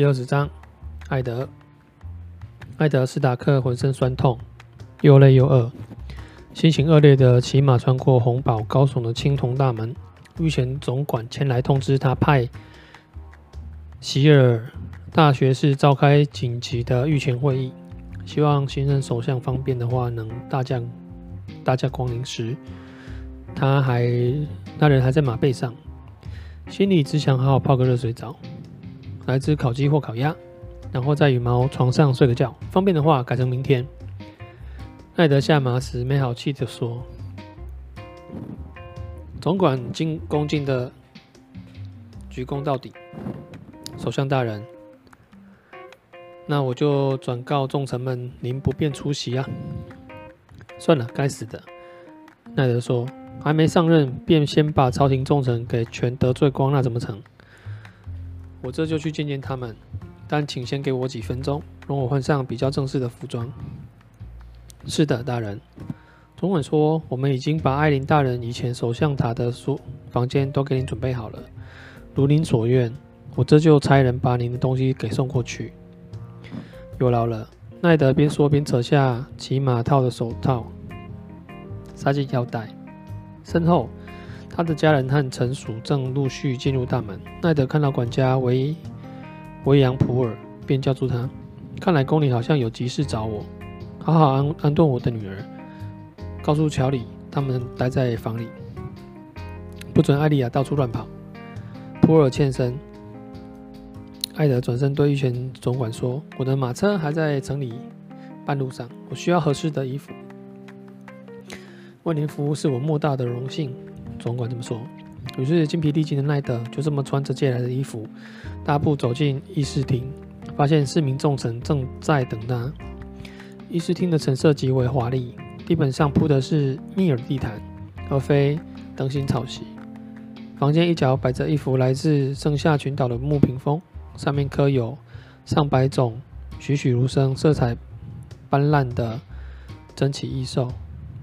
第二十章，艾德。艾德·斯达克浑身酸痛，又累又饿，心情恶劣的骑马穿过红堡高耸的青铜大门。御前总管前来通知他，派希尔大学士召开紧急的御前会议，希望新任首相方便的话，能大驾大驾光临时，他还那人还在马背上，心里只想好好泡个热水澡，来只烤鸡或烤鸭。然后在羽毛床上睡个觉，方便的话改成明天。奈德下马时没好气地说：“总管敬恭敬的鞠躬到底，首相大人，那我就转告众臣们，您不便出席啊。”算了，该死的！奈德说：“还没上任，便先把朝廷重臣给全得罪光，那怎么成？我这就去见见他们。”但请先给我几分钟，容我换上比较正式的服装。是的，大人。总管说，我们已经把艾琳大人以前首相塔的书房间都给您准备好了，如您所愿。我这就差人把您的东西给送过去。有劳了。奈德边说边扯下骑马套的手套，塞进腰带。身后，他的家人和臣属正陆续进入大门。奈德看到管家维。维扬普尔便叫住他，看来宫里好像有急事找我，好好安安顿我的女儿，告诉乔里他们待在房里，不准艾莉亚到处乱跑。普尔欠身，艾德转身对御前总管说：“我的马车还在城里半路上，我需要合适的衣服。为您服务是我莫大的荣幸。”总管这么说。于是精疲力尽的奈德就这么穿着借来的衣服，大步走进议事厅，发现四名众臣正在等他。议事厅的陈设极为华丽，地板上铺的是密尔地毯，而非灯芯草席。房间一角摆着一幅来自圣夏群岛的木屏风，上面刻有上百种栩栩如生、色彩斑斓的珍奇异兽。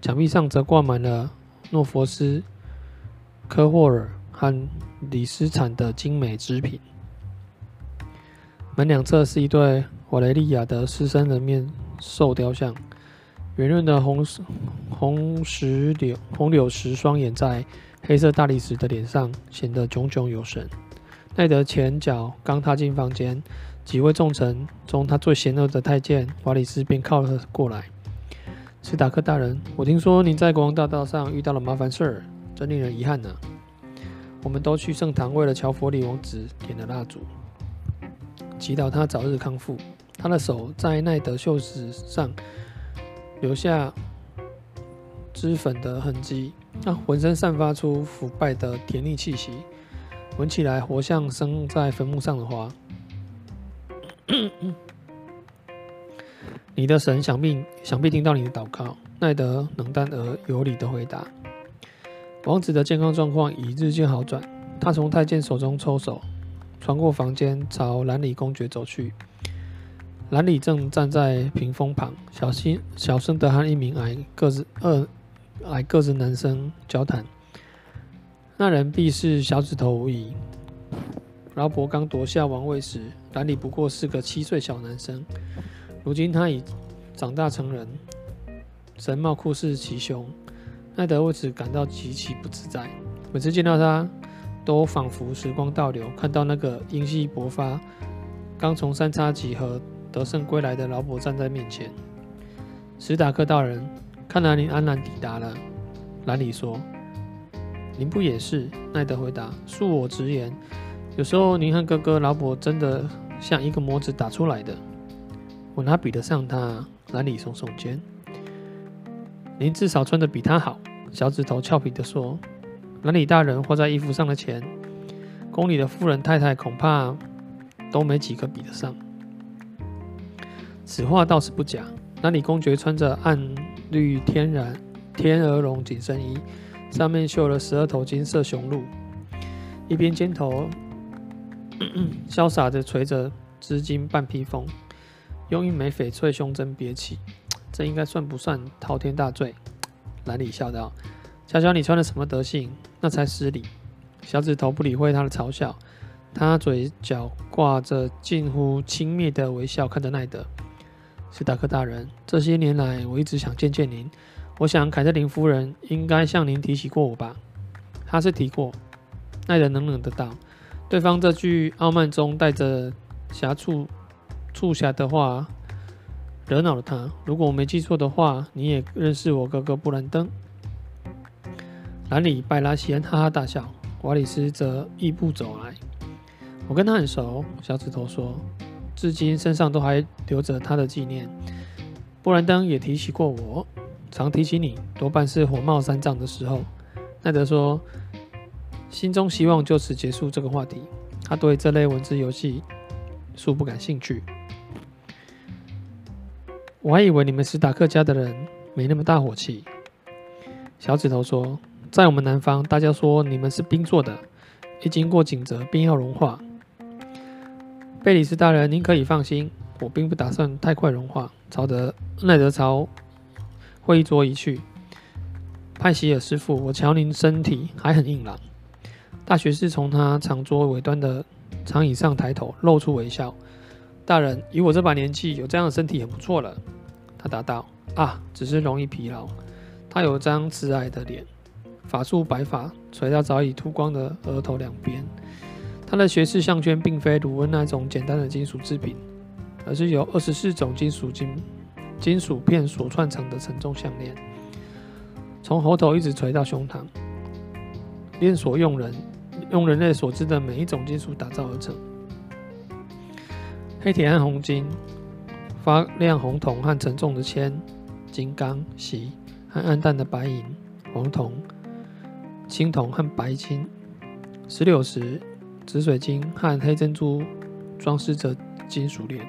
墙壁上则挂满了诺佛斯。科霍尔和李斯产的精美织品。门两侧是一对瓦雷利亚的狮身人面兽雕像，圆润的红红石榴红柳石双眼在黑色大理石的脸上显得炯炯有神。奈德前脚刚踏进房间，几位重臣中他最贤恶的太监瓦里斯便靠了过来。史达克大人，我听说您在国王大道上遇到了麻烦事儿。真令人遗憾呢、我们都去圣堂，为了乔佛里王子点了蜡烛，祈祷他早日康复。他的手在奈德袖子上留下脂粉的痕迹，啊，浑身散发出腐败的甜腻气息，闻起来活像生在坟墓上的花。你的神想必想必听到你的祷告。奈德冷淡而有礼的回答。王子的健康状况已日渐好转。他从太监手中抽手，穿过房间，朝兰里公爵走去。兰里正站在屏风旁，小心小声地和一名矮个子矮个子男生交谈。那人必是小指头无疑。劳勃刚夺下王位时，兰里不过是个七岁小男生，如今他已长大成人，神貌酷似其兄。奈德为此感到极其不自在。每次见到他，都仿佛时光倒流，看到那个英气勃发、刚从三叉戟和得胜归来的劳勃站在面前。史达克大人，看来您安然抵达了。兰里说：“您不也是？”奈德回答：“恕我直言，有时候您和哥哥劳勃真的像一个模子打出来的。我哪比得上他？”兰里耸耸肩。您至少穿得比他好。小指头俏皮地说：“兰里大人花在衣服上的钱，宫里的夫人太太恐怕都没几个比得上。”此话倒是不假。兰里公爵穿着暗绿天然天鹅绒紧身衣，上面绣了十二头金色雄鹿，一边肩头 潇洒地垂着织金半披风，用一枚翡翠胸针别起。这应该算不算滔天大罪？兰里笑道：“瞧瞧你穿的什么德行，那才失礼。小指头不理会他的嘲笑，他嘴角挂着近乎轻蔑的微笑，看着奈德。斯塔克大人，这些年来我一直想见见您。我想凯特琳夫人应该向您提起过我吧？他是提过。奈德冷冷的道：“对方这句傲慢中带着狭促、促狭的话，惹恼了他。如果我没记错的话，你也认识我哥哥布兰登。”兰里·拜拉席恩哈哈大笑，瓦里斯则一步走来。我跟他很熟，小指头说。至今身上都还留着他的纪念。布兰登也提起过我，常提起你，多半是火冒三丈的时候。奈德说，心中希望就此结束这个话题。他对这类文字游戏素不感兴趣。我还以为你们史塔克家的人没那么大火气。小指头说，在我们南方，大家说你们是冰做的，一经过井泽便要融化。贝里斯大人，您可以放心，我并不打算太快融化。朝德奈德朝会议桌移去。派希尔师傅，我瞧您身体还很硬朗。大学士从他长桌尾端的长椅上抬头，露出微笑。大人，以我这把年纪，有这样的身体很不错了。他答道：“啊，只是容易疲劳。”他有张慈爱的脸，发束白发垂到早已秃光的额头两边。他的学士项圈并非鲁温那种简单的金属制品，而是由二十四种金属金金属片所串成的沉重项链，从喉头一直垂到胸膛。链锁用人用人类所知的每一种金属打造而成，黑铁和红金，发亮红铜和沉重的铅，金刚锡和暗淡的白银，黄铜、青铜和白金，石榴石。紫水晶和黑珍珠装饰着金属链，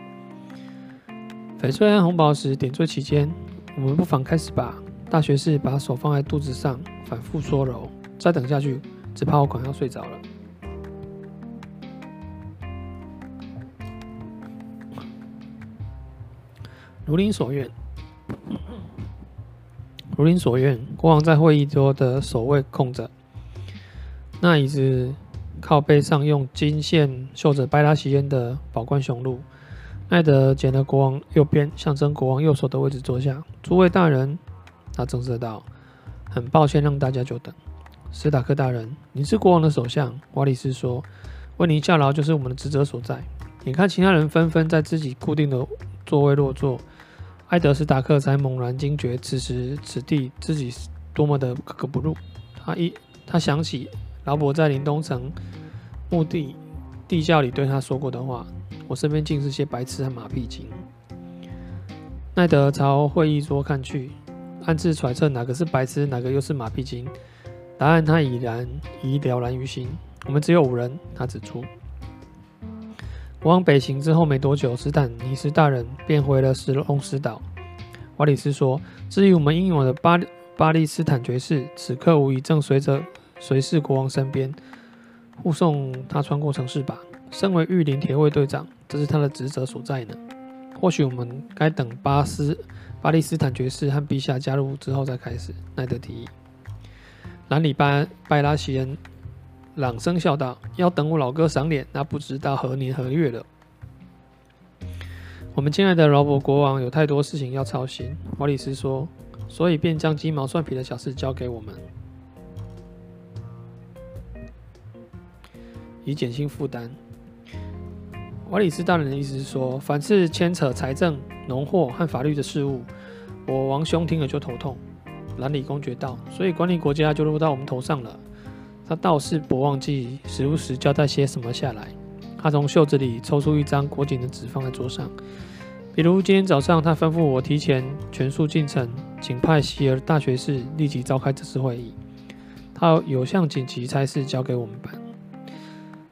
翡翠和红宝石点缀其间。我们不妨开始吧。大学士把手放在肚子上，反复搓揉。再等下去，只怕我快要睡着了。如您所愿，如您所愿。国王在会议桌的首位空着，那椅子。靠背上用金线绣着拜拉席恩的宝冠雄鹿。奈德捡了国王右边象征国王右手的位置坐下。诸位大人，他正色道：“很抱歉让大家久等。”斯塔克大人，您是国王的首相。瓦里斯说：“为您效劳就是我们的职责所在。”眼看其他人纷纷在自己固定的座位落座，埃德史达克才猛然惊觉，此时此地自己多么的格格不入。他一他想起。劳勃在林东城墓地地窖里对他说过的话：“我身边尽是些白痴和马屁精。”奈德朝会议桌看去，暗自揣测哪个是白痴，哪个又是马屁精。答案他已然已了然于心。我们只有五人，他指出。往北行之后没多久，斯坦尼斯大人便回了石龙石岛。瓦里斯说：“至于我们英勇的巴巴利斯坦爵士，此刻无疑正随着。”随侍国王身边，护送他穿过城市吧。身为御林铁卫队长，这是他的职责所在呢。或许我们该等巴斯巴利斯坦爵士和陛下加入之后再开始。奈德提议。兰里拜拜拉席恩朗声笑道：“要等我老哥赏脸，那不知道何年何月了。”我们亲爱的劳勃国王有太多事情要操心，瓦里斯说，所以便将鸡毛蒜皮的小事交给我们。以减轻负担。瓦里斯大人的意思是说，凡是牵扯财政、农货和法律的事务，我王兄听了就头痛。兰里公爵道：“所以管理国家就落到我们头上了。”他倒是不忘记时不时交代些什么下来。他从袖子里抽出一张裹紧的纸放在桌上，比如今天早上他吩咐我提前全速进城，请派希尔大学士立即召开这次会议。他有项紧急差事交给我们办。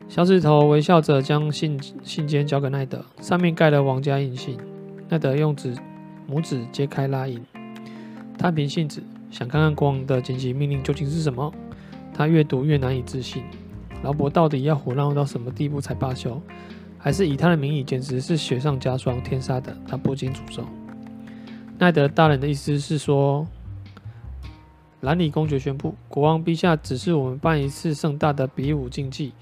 小指头微笑着将信信笺交给奈德，上面盖了王家印信。奈德用指拇指揭开拉印，摊平信纸，想看看国王的紧急命令究竟是什么。他越读越难以置信，劳勃到底要胡闹到什么地步才罢休？还是以他的名义，简直是雪上加霜，天杀的！他不禁诅咒。奈德大人的意思是说，兰里公爵宣布，国王陛下指示我们办一次盛大的比武竞技，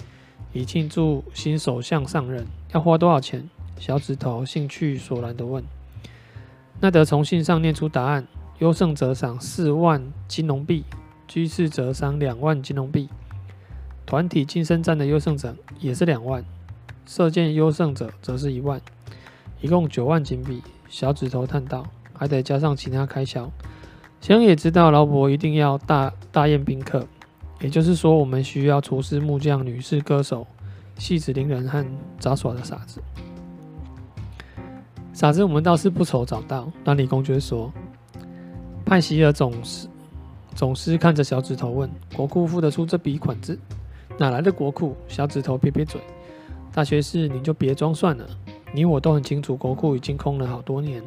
以庆祝新首相上任。要花多少钱？小指头兴趣索然地问。奈德从信上念出答案：优胜者赏四万金龙币，居次者赏两万金龙币。团体近身战的优胜者也是两万，射箭优胜者则是一万，一共九万金币。小指头叹道：“还得加上其他开销。”想也知道劳勃一定要大大宴宾客，也就是说，我们需要厨师、木匠、女士、歌手、戏子、伶人和杂耍的傻子。傻子我们倒是不愁找到。兰里公爵说：“派希尔总是总司看着小指头问：国库付得出这笔款子？哪来的国库？”小指头撇撇嘴：“大学士，你就别装蒜了。你我都很清楚，国库已经空了好多年，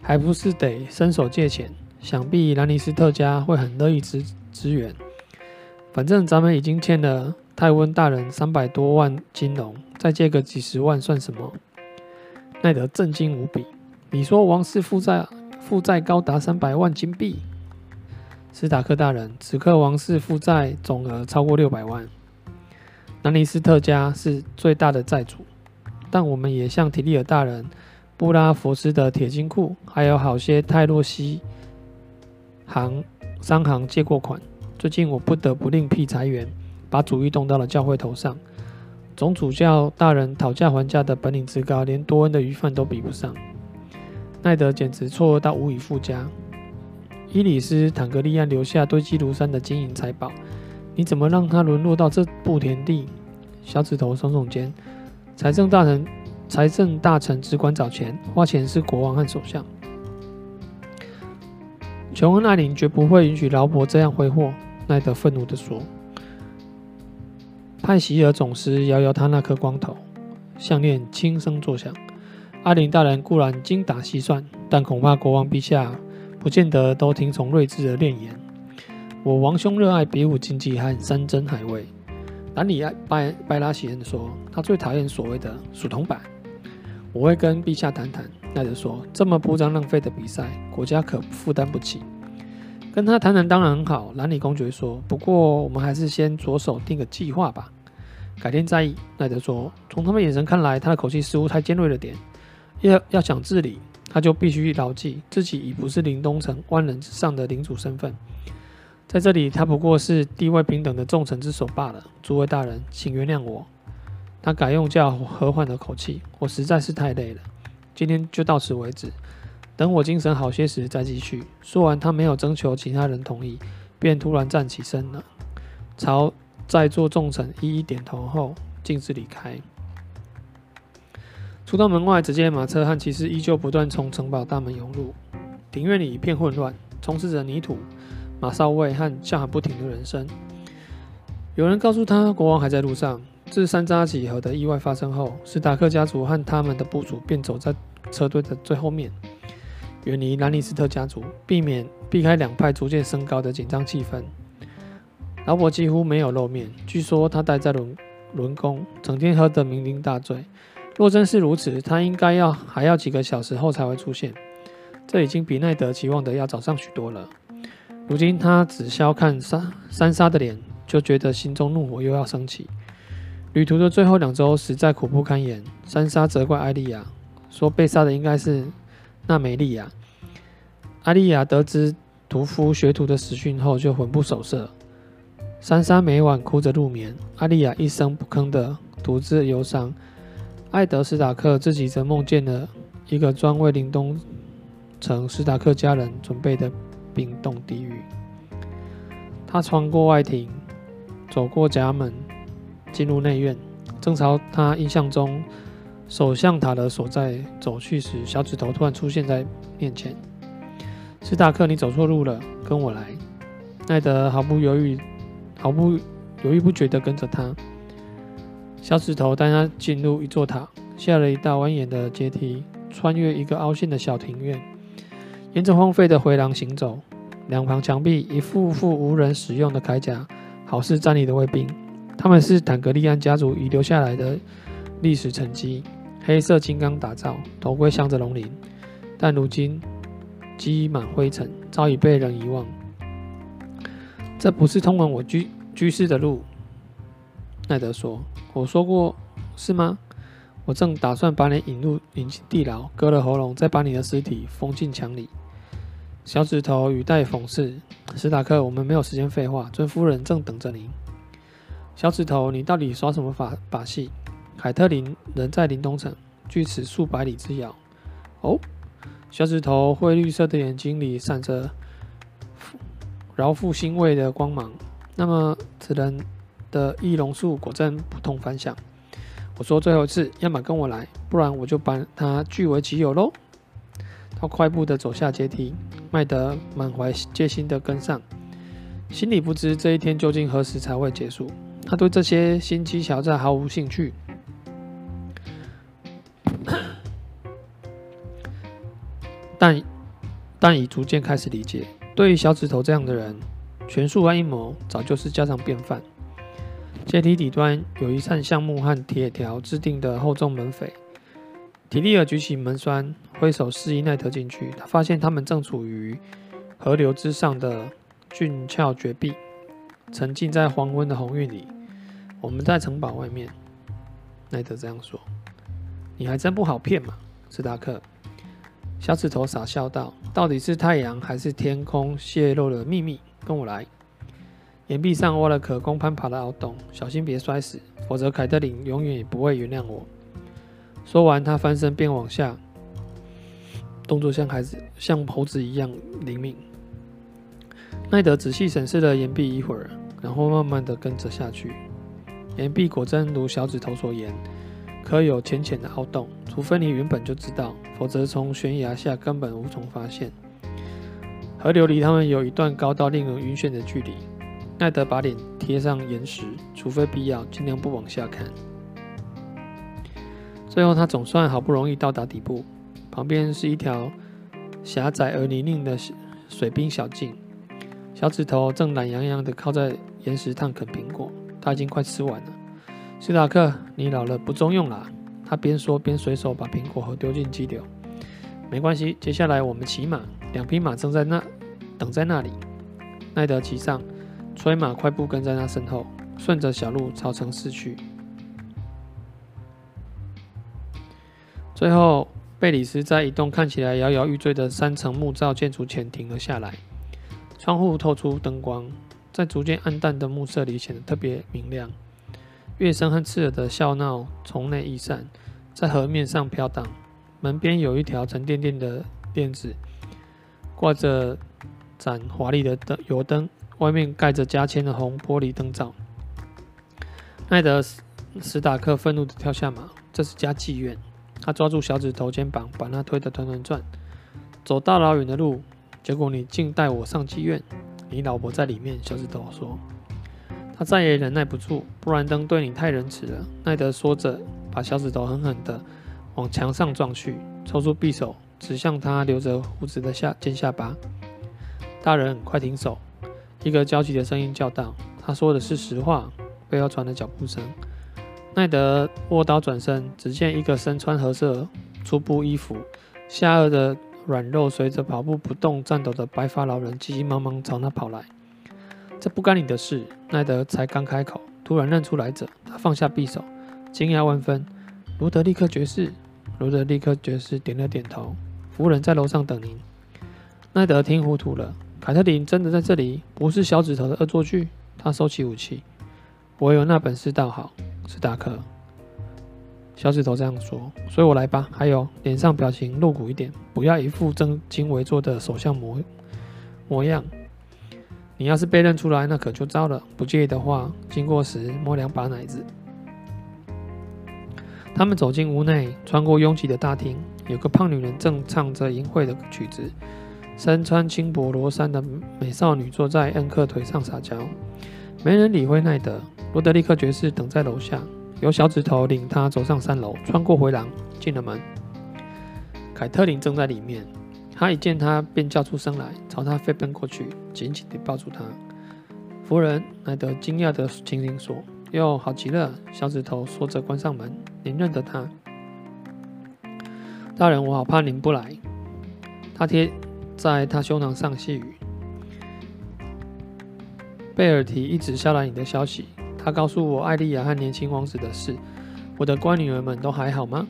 还不是得伸手借钱。”想必兰尼斯特家会很乐意支支援。反正咱们已经欠了泰温大人三百多万金龙，再借个几十万算什么？奈德震惊无比。你说王室负债负债高达三百万金币？斯塔克大人，此刻王室负债总额超过六百万。南尼斯特家是最大的债主，但我们也向提利尔大人、布拉佛斯的铁金库，还有好些泰洛西。行商行借过款，最近我不得不另辟财源，把主意动到了教会头上。总主教大人讨价还价的本领之高，连多恩的余饭都比不上。奈德简直错愕到无以复加。伊里斯坦格利安留下堆积如山的金银财宝，你怎么让他沦落到这步田地？小指头耸耸肩，财政大臣，财政大臣只管找钱，花钱是国王和首相。琼恩·艾琳绝不会允许劳勃这样挥霍，奈德愤怒地说。派席尔总司摇摇他那颗光头，项链轻声作响。艾琳大人固然精打细算，但恐怕国王陛下不见得都听从睿智的谏言。我王兄热爱比武竞技和山珍海味。兰里埃拜拜拉喜恩说，他最讨厌所谓的数铜板。我会跟陛下谈谈。奈德说：“这么铺张浪费的比赛，国家可负担不起。跟他谈谈当然很好。”兰里公爵说：“不过我们还是先着手定个计划吧，改天再议。”奈德说：“从他们眼神看来，他的口气似乎太尖锐了点。要要想治理，他就必须牢记自己已不是临东城万人之上的领主身份，在这里，他不过是地位平等的重臣之首罢了。诸位大人，请原谅我。”他改用较和缓的口气：“我实在是太累了。”今天就到此为止，等我精神好些时再继续。说完，他没有征求其他人同意，便突然站起身了，朝在座众臣一一点头后，径自离开。出到门外，只见马车和骑士依旧不断从城堡大门涌入，庭院里一片混乱，充斥着泥土、马哨味和叫喊不停的人声。有人告诉他，国王还在路上。自山楂几何的意外发生后，史塔克家族和他们的部族便走在车队的最后面，远离兰尼斯特家族，避免避开两派逐渐升高的紧张气氛。劳勃几乎没有露面，据说他待在伦伦宫，整天喝得酩酊大醉。若真是如此，他应该要还要几个小时后才会出现，这已经比奈德期望的要早上许多了。如今他只消看三三莎的脸，就觉得心中怒火又要升起。旅途的最后两周实在苦不堪言。珊莎责怪艾莉亚，说被杀的应该是娜美利亚。艾莉亚得知屠夫学徒的死讯后，就魂不守舍。珊莎每晚哭着入眠，艾莉亚一声不吭的独自忧伤。艾德史塔克自己则梦见了一个专为林东城史塔克家人准备的冰冻地狱。他穿过外庭，走过夹门。进入内院，正朝他印象中首相塔的所在走去时，小指头突然出现在面前。史塔克，你走错路了，跟我来。奈德毫不犹豫、毫不犹豫不决地跟着他。小指头带他进入一座塔，下了一道蜿蜒的阶梯，穿越一个凹陷的小庭院，沿着荒废的回廊行走。两旁墙壁一副副无人使用的铠甲，好似站立的卫兵。他们是坦格利安家族遗留下来的历史沉积，黑色金刚打造，头盔镶着龙鳞，但如今积满灰尘，早已被人遗忘。这不是通往我居居室的路。奈德说：“我说过是吗？我正打算把你引入引进地牢，割了喉咙，再把你的尸体封进墙里。”小指头语带讽刺：“史塔克，我们没有时间废话，尊夫人正等着您。”小指头，你到底耍什么把把戏？凯特琳人在林东城，距此数百里之遥。哦，小指头灰绿色的眼睛里闪着饶富欣慰的光芒。那么，此人的易容术果真不同凡响。我说最后一次，要么跟我来，不然我就把他据为己有喽。他快步地走下阶梯，麦德满怀戒心地跟上，心里不知这一天究竟何时才会结束。他对这些新技巧在毫无兴趣，但但已逐渐开始理解，对于小指头这样的人，权术和阴谋早就是家常便饭。阶梯底端有一扇橡木和铁条制定的厚重门扉，提利尔举起门栓，挥手示意奈德进去。他发现他们正处于河流之上的峻峭绝壁。沉浸在黄昏的红晕里，我们在城堡外面。奈德这样说：“你还真不好骗嘛，斯达克。”小指头傻笑道：“到底是太阳还是天空泄露了秘密？跟我来。”岩壁上挖了可供攀爬的凹洞，小心别摔死，否则凯特琳永远也不会原谅我。说完，他翻身便往下，动作像孩子、像猴子一样灵敏。奈德仔细审视了岩壁一会儿。然后慢慢的跟着下去，岩壁果真如小指头所言，可有浅浅的凹洞。除非你原本就知道，否则从悬崖下根本无从发现。河流离他们有一段高到令人晕眩的距离。奈德把脸贴上岩石，除非必要，尽量不往下看。最后，他总算好不容易到达底部，旁边是一条狭窄而泥泞的水冰小径。小指头正懒洋洋地靠在岩石上啃苹果，他已经快吃完了。斯塔克，你老了不中用啦！他边说边随手把苹果核丢进激流。没关系，接下来我们骑马，两匹马正在那等在那里。奈德骑上，催马快步跟在他身后，顺着小路朝城市去。最后，贝里斯在一栋看起来摇摇欲坠的三层木造建筑前停了下来，窗户透出灯光。在逐渐暗淡的暮色里显得特别明亮，乐声和刺耳的笑闹从内溢散，在河面上飘荡。门边有一条沉甸甸的链子，挂着盏华丽的灯油灯，外面盖着加铅的红玻璃灯罩。奈德·史塔克愤怒地跳下马，这是家妓院。他抓住小指头肩膀，把他推得团团转。走大老远的路，结果你竟带我上妓院。你老婆在里面，小指头说。他再也忍耐不住，布兰登对你太仁慈了。奈德说着，把小指头狠狠地往墙上撞去，抽出匕首指向他留着胡子的下尖下巴。大人，快停手！一个焦急的声音叫道。他说的是实话。背后传来脚步声。奈德握刀转身，只见一个身穿褐色粗布衣服、下颚的。软肉随着跑步不动颤抖的白发老人急急忙忙朝他跑来。这不干你的事。奈德才刚开口，突然认出来者，他放下匕首，惊讶万分。罗德利克爵士。罗德利克爵士点了点头。夫人在楼上等您。奈德听糊涂了。凯特琳真的在这里？不是小指头的恶作剧？他收起武器。我有那本事倒好，斯塔克。小指头这样说，所以我来吧。还有，脸上表情露骨一点，不要一副正襟危坐的首相模模样。你要是被认出来，那可就糟了。不介意的话，经过时摸两把奶子。他们走进屋内，穿过拥挤的大厅，有个胖女人正唱着淫秽的曲子。身穿轻薄罗衫的美少女坐在恩克腿上撒娇，没人理会奈德。罗德利克爵士等在楼下，由小指头领他走上三楼，穿过回廊，进了门。凯特琳正在里面，他一见他便叫出声来，朝他飞奔过去，紧紧地抱住他。夫人，奈德惊讶地轻声说：“哟，好极了！”小指头说着关上门。您认得他？大人，我好怕您不来。他贴。在他胸膛上细语。贝尔提一直捎来你的消息。他告诉我艾莉亚和年轻王子的事。我的乖女儿们都还好吗？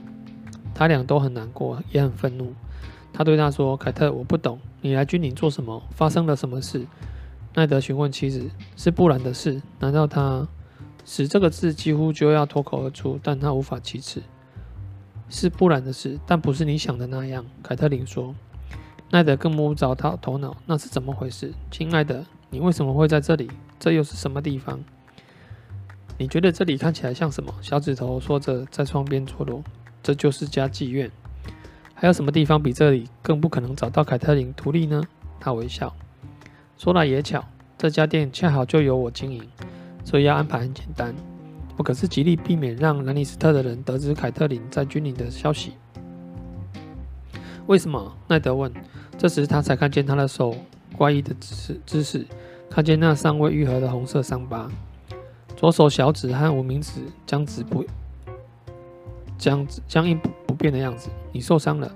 他俩都很难过，也很愤怒。他对他说：“凯特，我不懂，你来军营做什么？发生了什么事？”奈德询问妻子：“是布兰的事？难道他……”使这个字几乎就要脱口而出，但他无法启齿。是布兰的事，但不是你想的那样。凯特琳说。奈德更摸不着他头脑，那是怎么回事？亲爱的，你为什么会在这里？这又是什么地方？你觉得这里看起来像什么？小指头说着，在窗边坐落。这就是家妓院。还有什么地方比这里更不可能找到凯特琳图利呢？他微笑。说来也巧，这家店恰好就由我经营，所以要安排很简单。我可是极力避免让兰尼斯特的人得知凯特琳在军营的消息。为什么？奈德问。这时他才看见他的手怪异的姿势，姿势，看见那尚未愈合的红色伤疤，左手小指和无名指僵直不僵僵硬不不变的样子。你受伤了？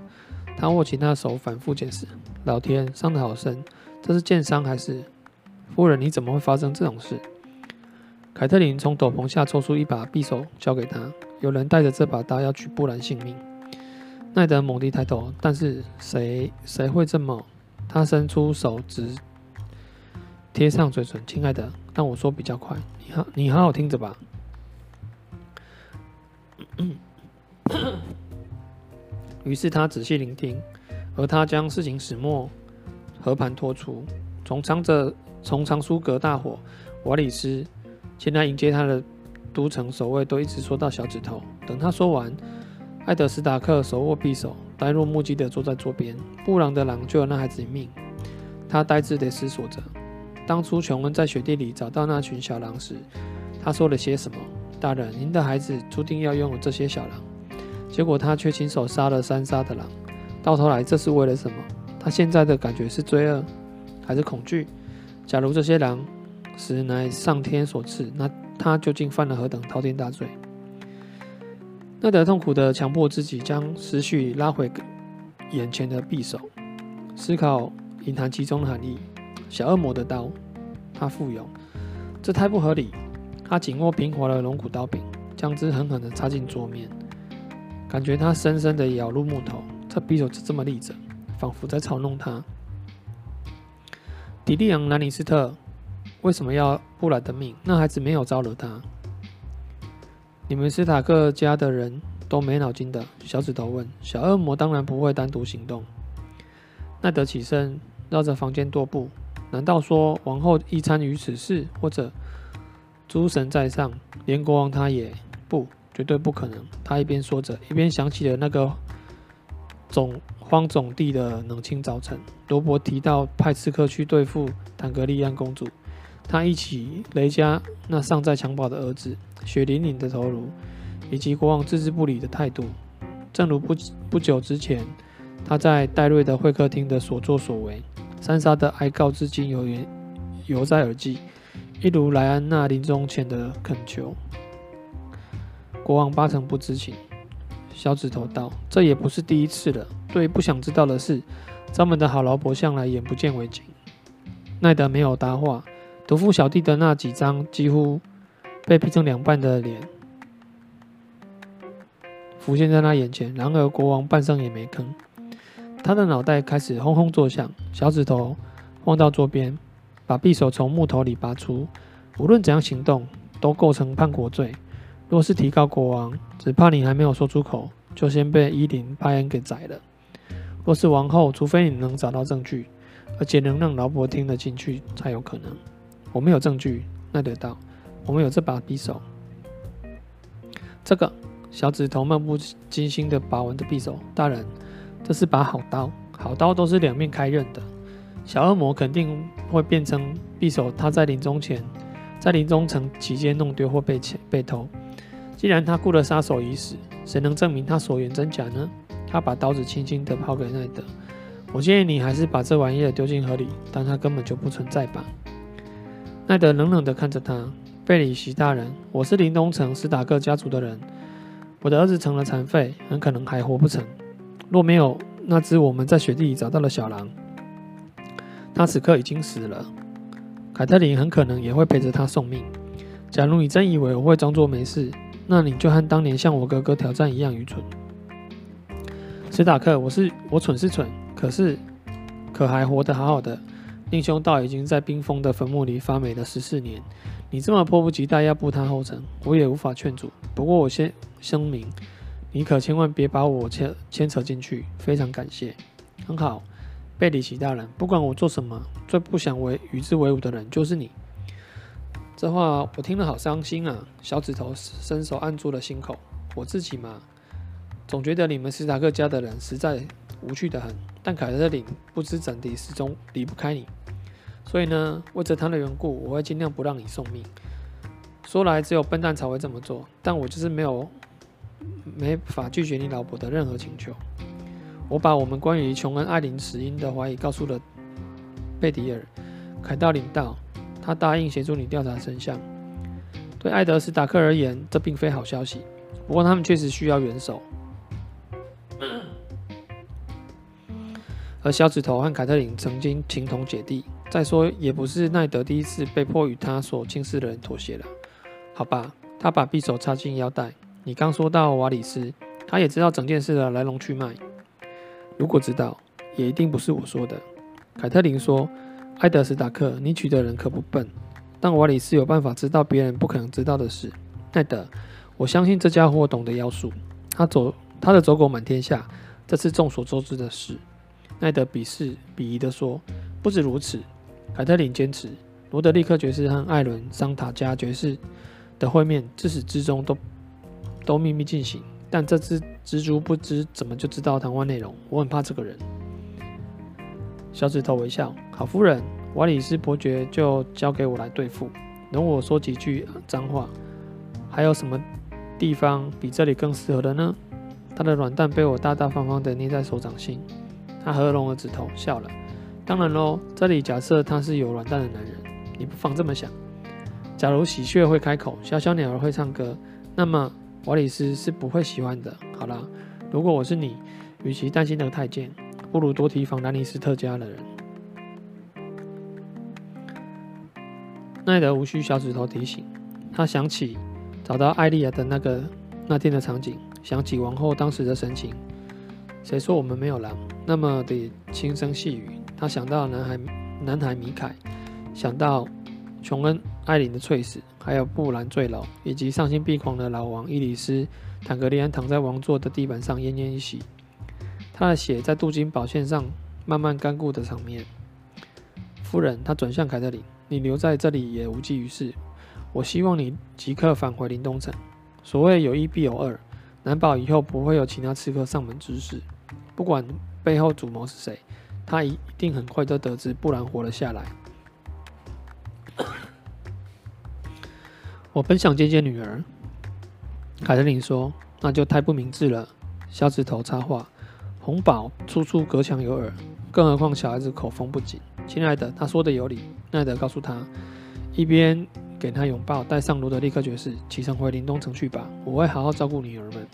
他握起那手，反复检视。老天，伤得好深！这是剑伤还是？夫人，你怎么会发生这种事？凯特琳从斗篷下抽出一把匕首，交给他。有人带着这把刀要取布兰性命。奈德猛地抬头，但是谁谁会这么？他伸出手指贴上嘴唇，亲爱的，让我说比较快。你好，你好好听着吧。于是他仔细聆听，而他将事情始末和盘托出，从藏着从长苏格大火瓦里斯前来迎接他的都城守卫都一直说到小指头。等他说完。艾德斯塔克手握匕首，呆若木鸡地坐在桌边。布朗的狼救了那孩子一命，他呆滞地思索着。当初琼恩在雪地里找到那群小狼时，他说了些什么？大人，您的孩子注定要拥有这些小狼，结果他却亲手杀了三杀的狼。到头来，这是为了什么？他现在的感觉是罪恶，还是恐惧？假如这些狼实乃上天所赐，那他究竟犯了何等滔天大罪？奈德痛苦地强迫自己将思绪拉回眼前的匕首，思考隐含其中的含义。小恶魔的刀，他附有，这太不合理。他紧握平滑的龙骨刀柄，将之狠狠地插进桌面，感觉它深深地咬入木头。这匕首就这么立着，仿佛在嘲弄他。迪利昂·兰尼斯特为什么要布兰的命？那孩子没有招惹他。你们斯塔克家的人都没脑筋的。小指头问：“小恶魔当然不会单独行动。”奈德起身，绕着房间踱步。难道说王后亦参与此事？或者诸神在上，连国王他也？不，绝对不可能。他一边说着，一边想起了那个总荒总地的冷清早晨。罗伯提到派刺客去对付坦格利安公主。他忆起雷加那尚在襁褓的儿子，血淋淋的头颅，以及国王置之不理的态度。正如不不久之前，他在戴瑞的会客厅的所作所为，三杀的哀告至今犹犹犹在耳际，一如莱安娜临终前的恳求。国王八成不知情。小指头道：“这也不是第一次了。对不想知道的事，咱们的好老伯向来眼不见为净。”奈德没有答话。毒妇小弟的那几张几乎被劈成两半的脸浮现在他眼前，然而国王半声也没吭。他的脑袋开始轰轰作响，小指头晃到桌边，把匕首从木头里拔出。无论怎样行动，都构成叛国罪。若是提告国王，只怕你还没有说出口，就先被伊琳拜恩给宰了。若是王后，除非你能找到证据，而且能让劳勃听得进去，才有可能。我没有证据，奈德道。我们有这把匕首，这个小指头漫不经心的把玩着匕首。大人，这是把好刀，好刀都是两面开刃的。小恶魔肯定会变成匕首，他在临终前，在临终城期间弄丢或被窃被偷。既然他雇了杀手已死，谁能证明他所言真假呢？他把刀子轻轻地抛给奈德。我建议你还是把这玩意儿丢进河里，但它根本就不存在吧。奈德冷冷地看着他，贝里奇大人，我是林东城史塔克家族的人，我的儿子成了残废，很可能还活不成。若没有那只我们在雪地里找到的小狼，他此刻已经死了。凯特琳很可能也会陪着他送命。假如你真以为我会装作没事，那你就和当年向我哥哥挑战一样愚蠢。史塔克，我是我蠢是蠢，可是可还活得好好的。宁兄道已经在冰封的坟墓里发霉了十四年，你这么迫不及待要步他后尘，我也无法劝阻。不过我先声明，你可千万别把我牵牵扯进去。非常感谢，很好，贝里奇大人，不管我做什么，最不想为与之为伍的人就是你。这话我听了好伤心啊！小指头伸手按住了心口。我自己嘛，总觉得你们斯塔克家的人实在无趣得很，但凯特琳不知怎地始终离不开你。所以呢，为着他的缘故，我会尽量不让你送命。说来只有笨蛋才会这么做，但我就是没有没法拒绝你老婆的任何请求。我把我们关于琼恩·艾琳死因的怀疑告诉了贝迪尔。凯特琳道，他答应协助你调查真相。对艾德·史塔克而言，这并非好消息。不过他们确实需要援手。而小指头和凯特琳曾经情同姐弟。再说，也不是奈德第一次被迫与他所轻视的人妥协了，好吧？他把匕首插进腰带。你刚说到瓦里斯，他也知道整件事的来龙去脉。如果知道，也一定不是我说的。凯特琳说：“埃德·史塔克，你娶的人可不笨，但瓦里斯有办法知道别人不可能知道的事。”奈德，我相信这家伙懂得妖术，他走他的走狗满天下，这是众所周知的事。奈德鄙视鄙夷地说：“不止如此。”凯特琳坚持，罗德利克爵士和艾伦桑塔加爵士的会面自始至终都都秘密进行。但这只蜘蛛不知怎么就知道谈话内容，我很怕这个人。小指头微笑，好夫人，瓦里斯伯爵就交给我来对付。容我说几句脏话。还有什么地方比这里更适合的呢？他的软蛋被我大大方方地捏在手掌心。他合拢了指头，笑了。当然喽，这里假设他是有软蛋的男人，你不妨这么想：假如喜鹊会开口，小小鸟儿会唱歌，那么瓦里斯是不会喜欢的。好啦，如果我是你，与其担心那个太监，不如多提防兰尼斯特家的人。奈德无需小指头提醒，他想起找到艾莉亚的那个那天的场景，想起王后当时的神情。谁说我们没有狼？那么的轻声细语。他想到男孩男孩米凯，想到琼恩艾琳的猝死，还有布兰坠楼，以及丧心病狂的老王伊里斯坦格利安躺在王座的地板上奄奄一息，他的血在镀金宝剑上慢慢干固的场面。夫人，他转向凯特琳：“你留在这里也无济于事。我希望你即刻返回林东城。所谓有一必有二，难保以后不会有其他刺客上门之事。不管背后主谋是谁。”他一定很快就得知不然活了下来。我本想见见女儿，凯特琳说，那就太不明智了。小指头插话：红宝处处隔墙有耳，更何况小孩子口风不紧。亲爱的，他说的有理。奈德告诉他，一边给他拥抱，带上罗德利克爵士，启程回林东城去吧。我会好好照顾女儿们，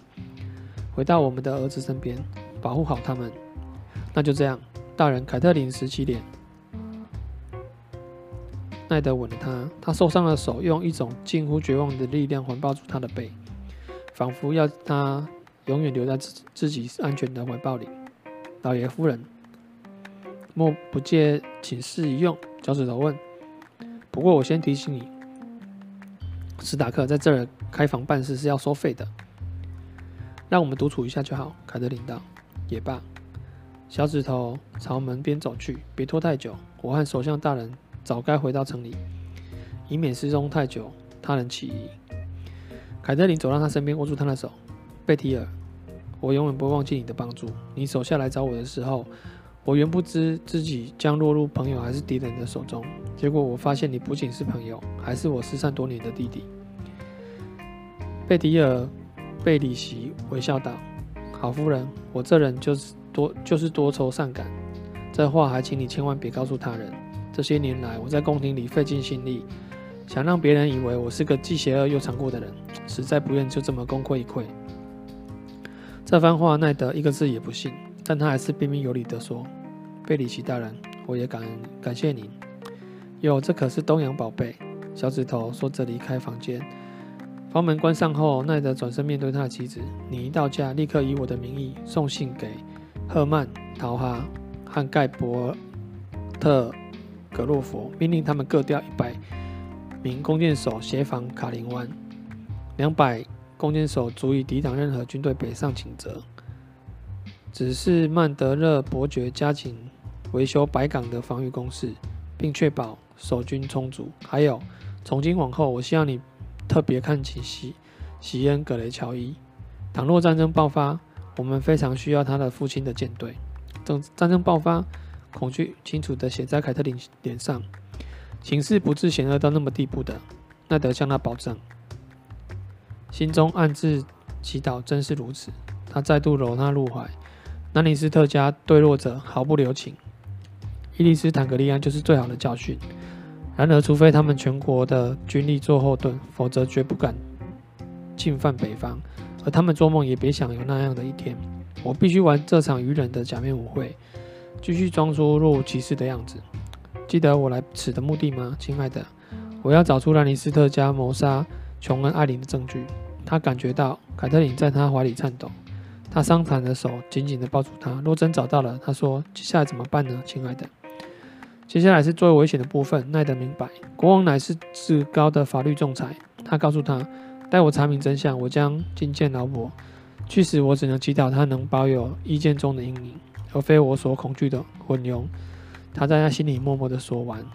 回到我们的儿子身边，保护好他们。那就这样。大人，凯特琳拾起脸。奈德吻了她，他受伤的手用一种近乎绝望的力量环抱住她的背，仿佛要她永远留在自自己安全的怀抱里。老爷夫人，莫不借请示一用？脚趾头问。不过我先提醒你，史塔克在这儿开房办事是要收费的。让我们独处一下就好。凯特琳道。也罢。小指头朝门边走去，别拖太久。我和首相大人早该回到城里，以免失踪太久，他人起疑。凯特琳走到他身边，握住他的手。贝提尔，我永远不会忘记你的帮助。你手下来找我的时候，我原不知自己将落入朋友还是敌人的手中。结果我发现你不仅是朋友，还是我失散多年的弟弟。贝提尔·贝里奇微笑道：“好夫人，我这人就是。”多就是多愁善感，这话还请你千万别告诉他人。这些年来，我在宫廷里费尽心力，想让别人以为我是个既邪恶又残酷的人，实在不愿就这么功亏一篑。这番话，奈德一个字也不信，但他还是彬彬有礼地说：“贝里奇大人，我也感恩感谢您。哟，这可是东洋宝贝。小指头说着离开房间。房门关上后，奈德转身面对他的妻子：“你一到家，立刻以我的名义送信给赫曼、陶哈和盖伯特格洛佛，命令他们各调一百名弓箭手协防卡林湾。两百弓箭手足以抵挡任何军队北上倾折。只是曼德勒伯爵加紧维修白港的防御工事，并确保守军充足。还有，从今往后，我希望你特别看紧西西恩格雷乔伊。倘若战争爆发，我们非常需要他的父亲的舰队。战战争爆发，恐惧清楚地写在凯特琳脸上。形势不至险恶到那么地步的，奈德向他保证，心中暗自祈祷，真是如此。他再度搂她入怀。南尼斯特家对弱者毫不留情，伊丽斯坦格利安就是最好的教训。然而，除非他们全国的军力做后盾，否则绝不敢进犯北方。而他们做梦也别想有那样的一天。我必须玩这场愚人的假面舞会，继续装出若无其事的样子。记得我来此的目的吗，亲爱的？我要找出兰尼斯特家谋杀琼恩·艾琳的证据。他感觉到凯特琳在他怀里颤抖，他伤残的手紧紧地抱住她。若真找到了，他说：“接下来怎么办呢，亲爱的？”接下来是最危险的部分。奈德明白，国王乃是至高的法律仲裁。他告诉他：“待我查明真相，我将觐见老伯。去时，我只能祈祷他能保有意见中的英灵，而非我所恐惧的昏庸。”他在他心里默默的说完。